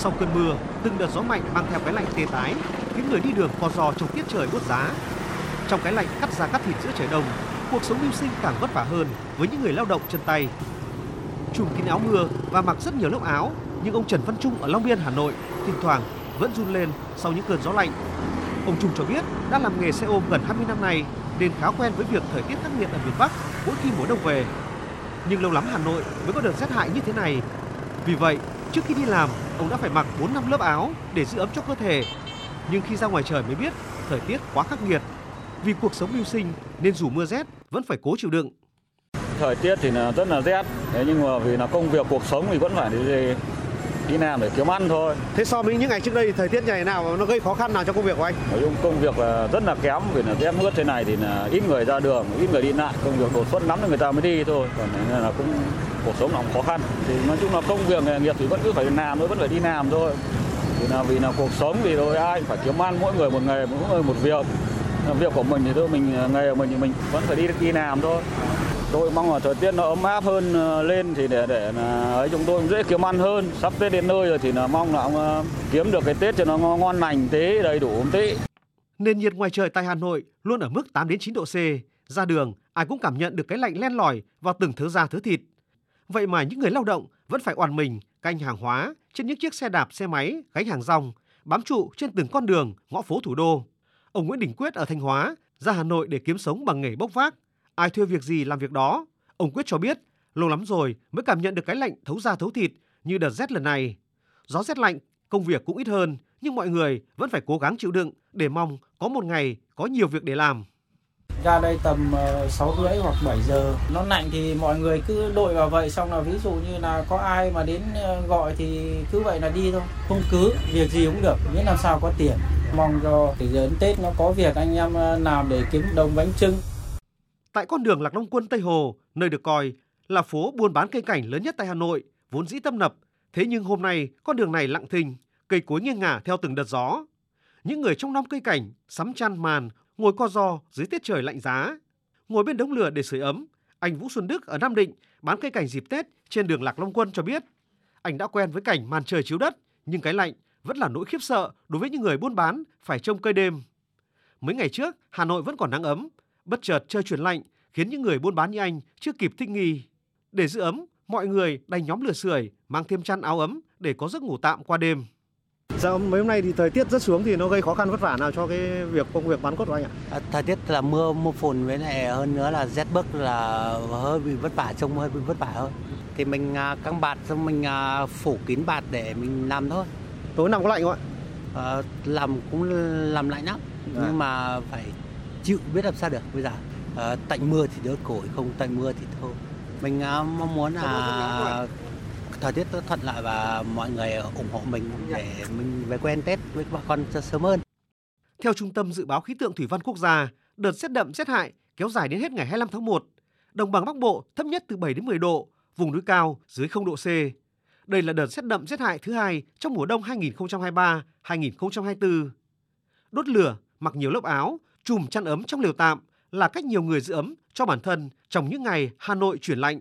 Sau cơn mưa, từng đợt gió mạnh mang theo cái lạnh tê tái, khiến người đi đường co giò trong tiết trời buốt giá. Trong cái lạnh cắt da cắt thịt giữa trời đông, cuộc sống mưu sinh càng vất vả hơn với những người lao động chân tay. Trùm kín áo mưa và mặc rất nhiều lớp áo, nhưng ông Trần Văn Trung ở Long Biên, Hà Nội thỉnh thoảng vẫn run lên sau những cơn gió lạnh. Ông Trung cho biết đã làm nghề xe ôm gần 20 năm nay nên khá quen với việc thời tiết khắc nghiệt ở miền Bắc mỗi khi mùa đông về. Nhưng lâu lắm Hà Nội mới có đợt rét hại như thế này. Vì vậy, trước khi đi làm, ông đã phải mặc 4 năm lớp áo để giữ ấm cho cơ thể. Nhưng khi ra ngoài trời mới biết thời tiết quá khắc nghiệt. Vì cuộc sống mưu sinh nên dù mưa rét vẫn phải cố chịu đựng. Thời tiết thì là rất là rét, thế nhưng mà vì là công việc cuộc sống thì vẫn phải đi làm để kiếm ăn thôi. Thế so với những ngày trước đây thời tiết như nào nó gây khó khăn nào trong công việc của anh? Nói chung công việc là rất là kém vì là rét mướt thế này thì là ít người ra đường, ít người đi lại, công việc đột xuất lắm thì người ta mới đi thôi. Còn nên là cũng cuộc sống nó cũng khó khăn. Thì nói chung là công việc nghề nghiệp thì vẫn cứ phải làm thôi, vẫn phải đi làm thôi. Vì là vì là cuộc sống thì thôi ai phải kiếm ăn, mỗi người một nghề, mỗi người một việc. Việc của mình thì thôi mình nghề của mình thì mình vẫn phải đi đi làm thôi. Tôi mong là thời tiết nó ấm áp hơn ờ, lên thì để để là ấy chúng tôi cũng dễ kiếm ăn hơn. Sắp Tết đến nơi rồi thì là mong là ông ờ, kiếm được cái Tết cho nó ngon lành tí, đầy đủ tí. Nền nhiệt ngoài trời tại Hà Nội luôn ở mức 8 đến 9 độ C. Ra đường, ai cũng cảm nhận được cái lạnh len lỏi vào từng thứ da thứ thịt. Vậy mà những người lao động vẫn phải oàn mình canh hàng hóa trên những chiếc xe đạp, xe máy, gánh hàng rong, bám trụ trên từng con đường, ngõ phố thủ đô. Ông Nguyễn Đình Quyết ở Thanh Hóa ra Hà Nội để kiếm sống bằng nghề bốc vác, ai thuê việc gì làm việc đó. Ông Quyết cho biết, lâu lắm rồi mới cảm nhận được cái lạnh thấu da thấu thịt như đợt rét lần này. Gió rét lạnh, công việc cũng ít hơn, nhưng mọi người vẫn phải cố gắng chịu đựng để mong có một ngày có nhiều việc để làm. Ra đây tầm 6 rưỡi hoặc 7 giờ. Nó lạnh thì mọi người cứ đội vào vậy xong là ví dụ như là có ai mà đến gọi thì cứ vậy là đi thôi. Không cứ việc gì cũng được, miễn làm sao có tiền. Mong cho từ giờ đến Tết nó có việc anh em làm để kiếm đồng bánh trưng. Tại con đường Lạc Long Quân Tây Hồ, nơi được coi là phố buôn bán cây cảnh lớn nhất tại Hà Nội, vốn dĩ tâm nập, thế nhưng hôm nay con đường này lặng thinh, cây cối nghiêng ngả theo từng đợt gió. Những người trong năm cây cảnh sắm chăn màn, ngồi co ro dưới tiết trời lạnh giá, ngồi bên đống lửa để sưởi ấm. Anh Vũ Xuân Đức ở Nam Định bán cây cảnh dịp Tết trên đường Lạc Long Quân cho biết, anh đã quen với cảnh màn trời chiếu đất, nhưng cái lạnh vẫn là nỗi khiếp sợ đối với những người buôn bán phải trông cây đêm. Mấy ngày trước, Hà Nội vẫn còn nắng ấm, bất chợt trời chuyển lạnh khiến những người buôn bán như anh chưa kịp thích nghi. Để giữ ấm, mọi người đành nhóm lửa sưởi, mang thêm chăn áo ấm để có giấc ngủ tạm qua đêm. Dạ, mấy hôm nay thì thời tiết rất xuống thì nó gây khó khăn vất vả nào cho cái việc công việc bán cốt của anh ạ? À, thời tiết là mưa mưa phùn với lại hơn nữa là rét bức là hơi bị vất vả trông hơi bị vất vả hơn. Thì mình à, căng bạt xong mình à, phủ kín bạt để mình làm thôi. Tối nằm có lạnh không ạ? À, làm cũng làm lạnh lắm à. nhưng mà phải chịu biết làm sao được bây giờ. À, tạnh mưa thì đỡ cổi không tạnh mưa thì thôi. Mình à, mong muốn là thời tiết thuận lợi và mọi người ủng hộ mình để mình về quê ăn Tết với bà con sớm hơn. Theo Trung tâm Dự báo Khí tượng Thủy văn Quốc gia, đợt rét đậm rét hại kéo dài đến hết ngày 25 tháng 1. Đồng bằng Bắc Bộ thấp nhất từ 7 đến 10 độ, vùng núi cao dưới 0 độ C. Đây là đợt rét đậm rét hại thứ hai trong mùa đông 2023-2024. Đốt lửa, mặc nhiều lớp áo, chùm chăn ấm trong lều tạm là cách nhiều người giữ ấm cho bản thân trong những ngày Hà Nội chuyển lạnh.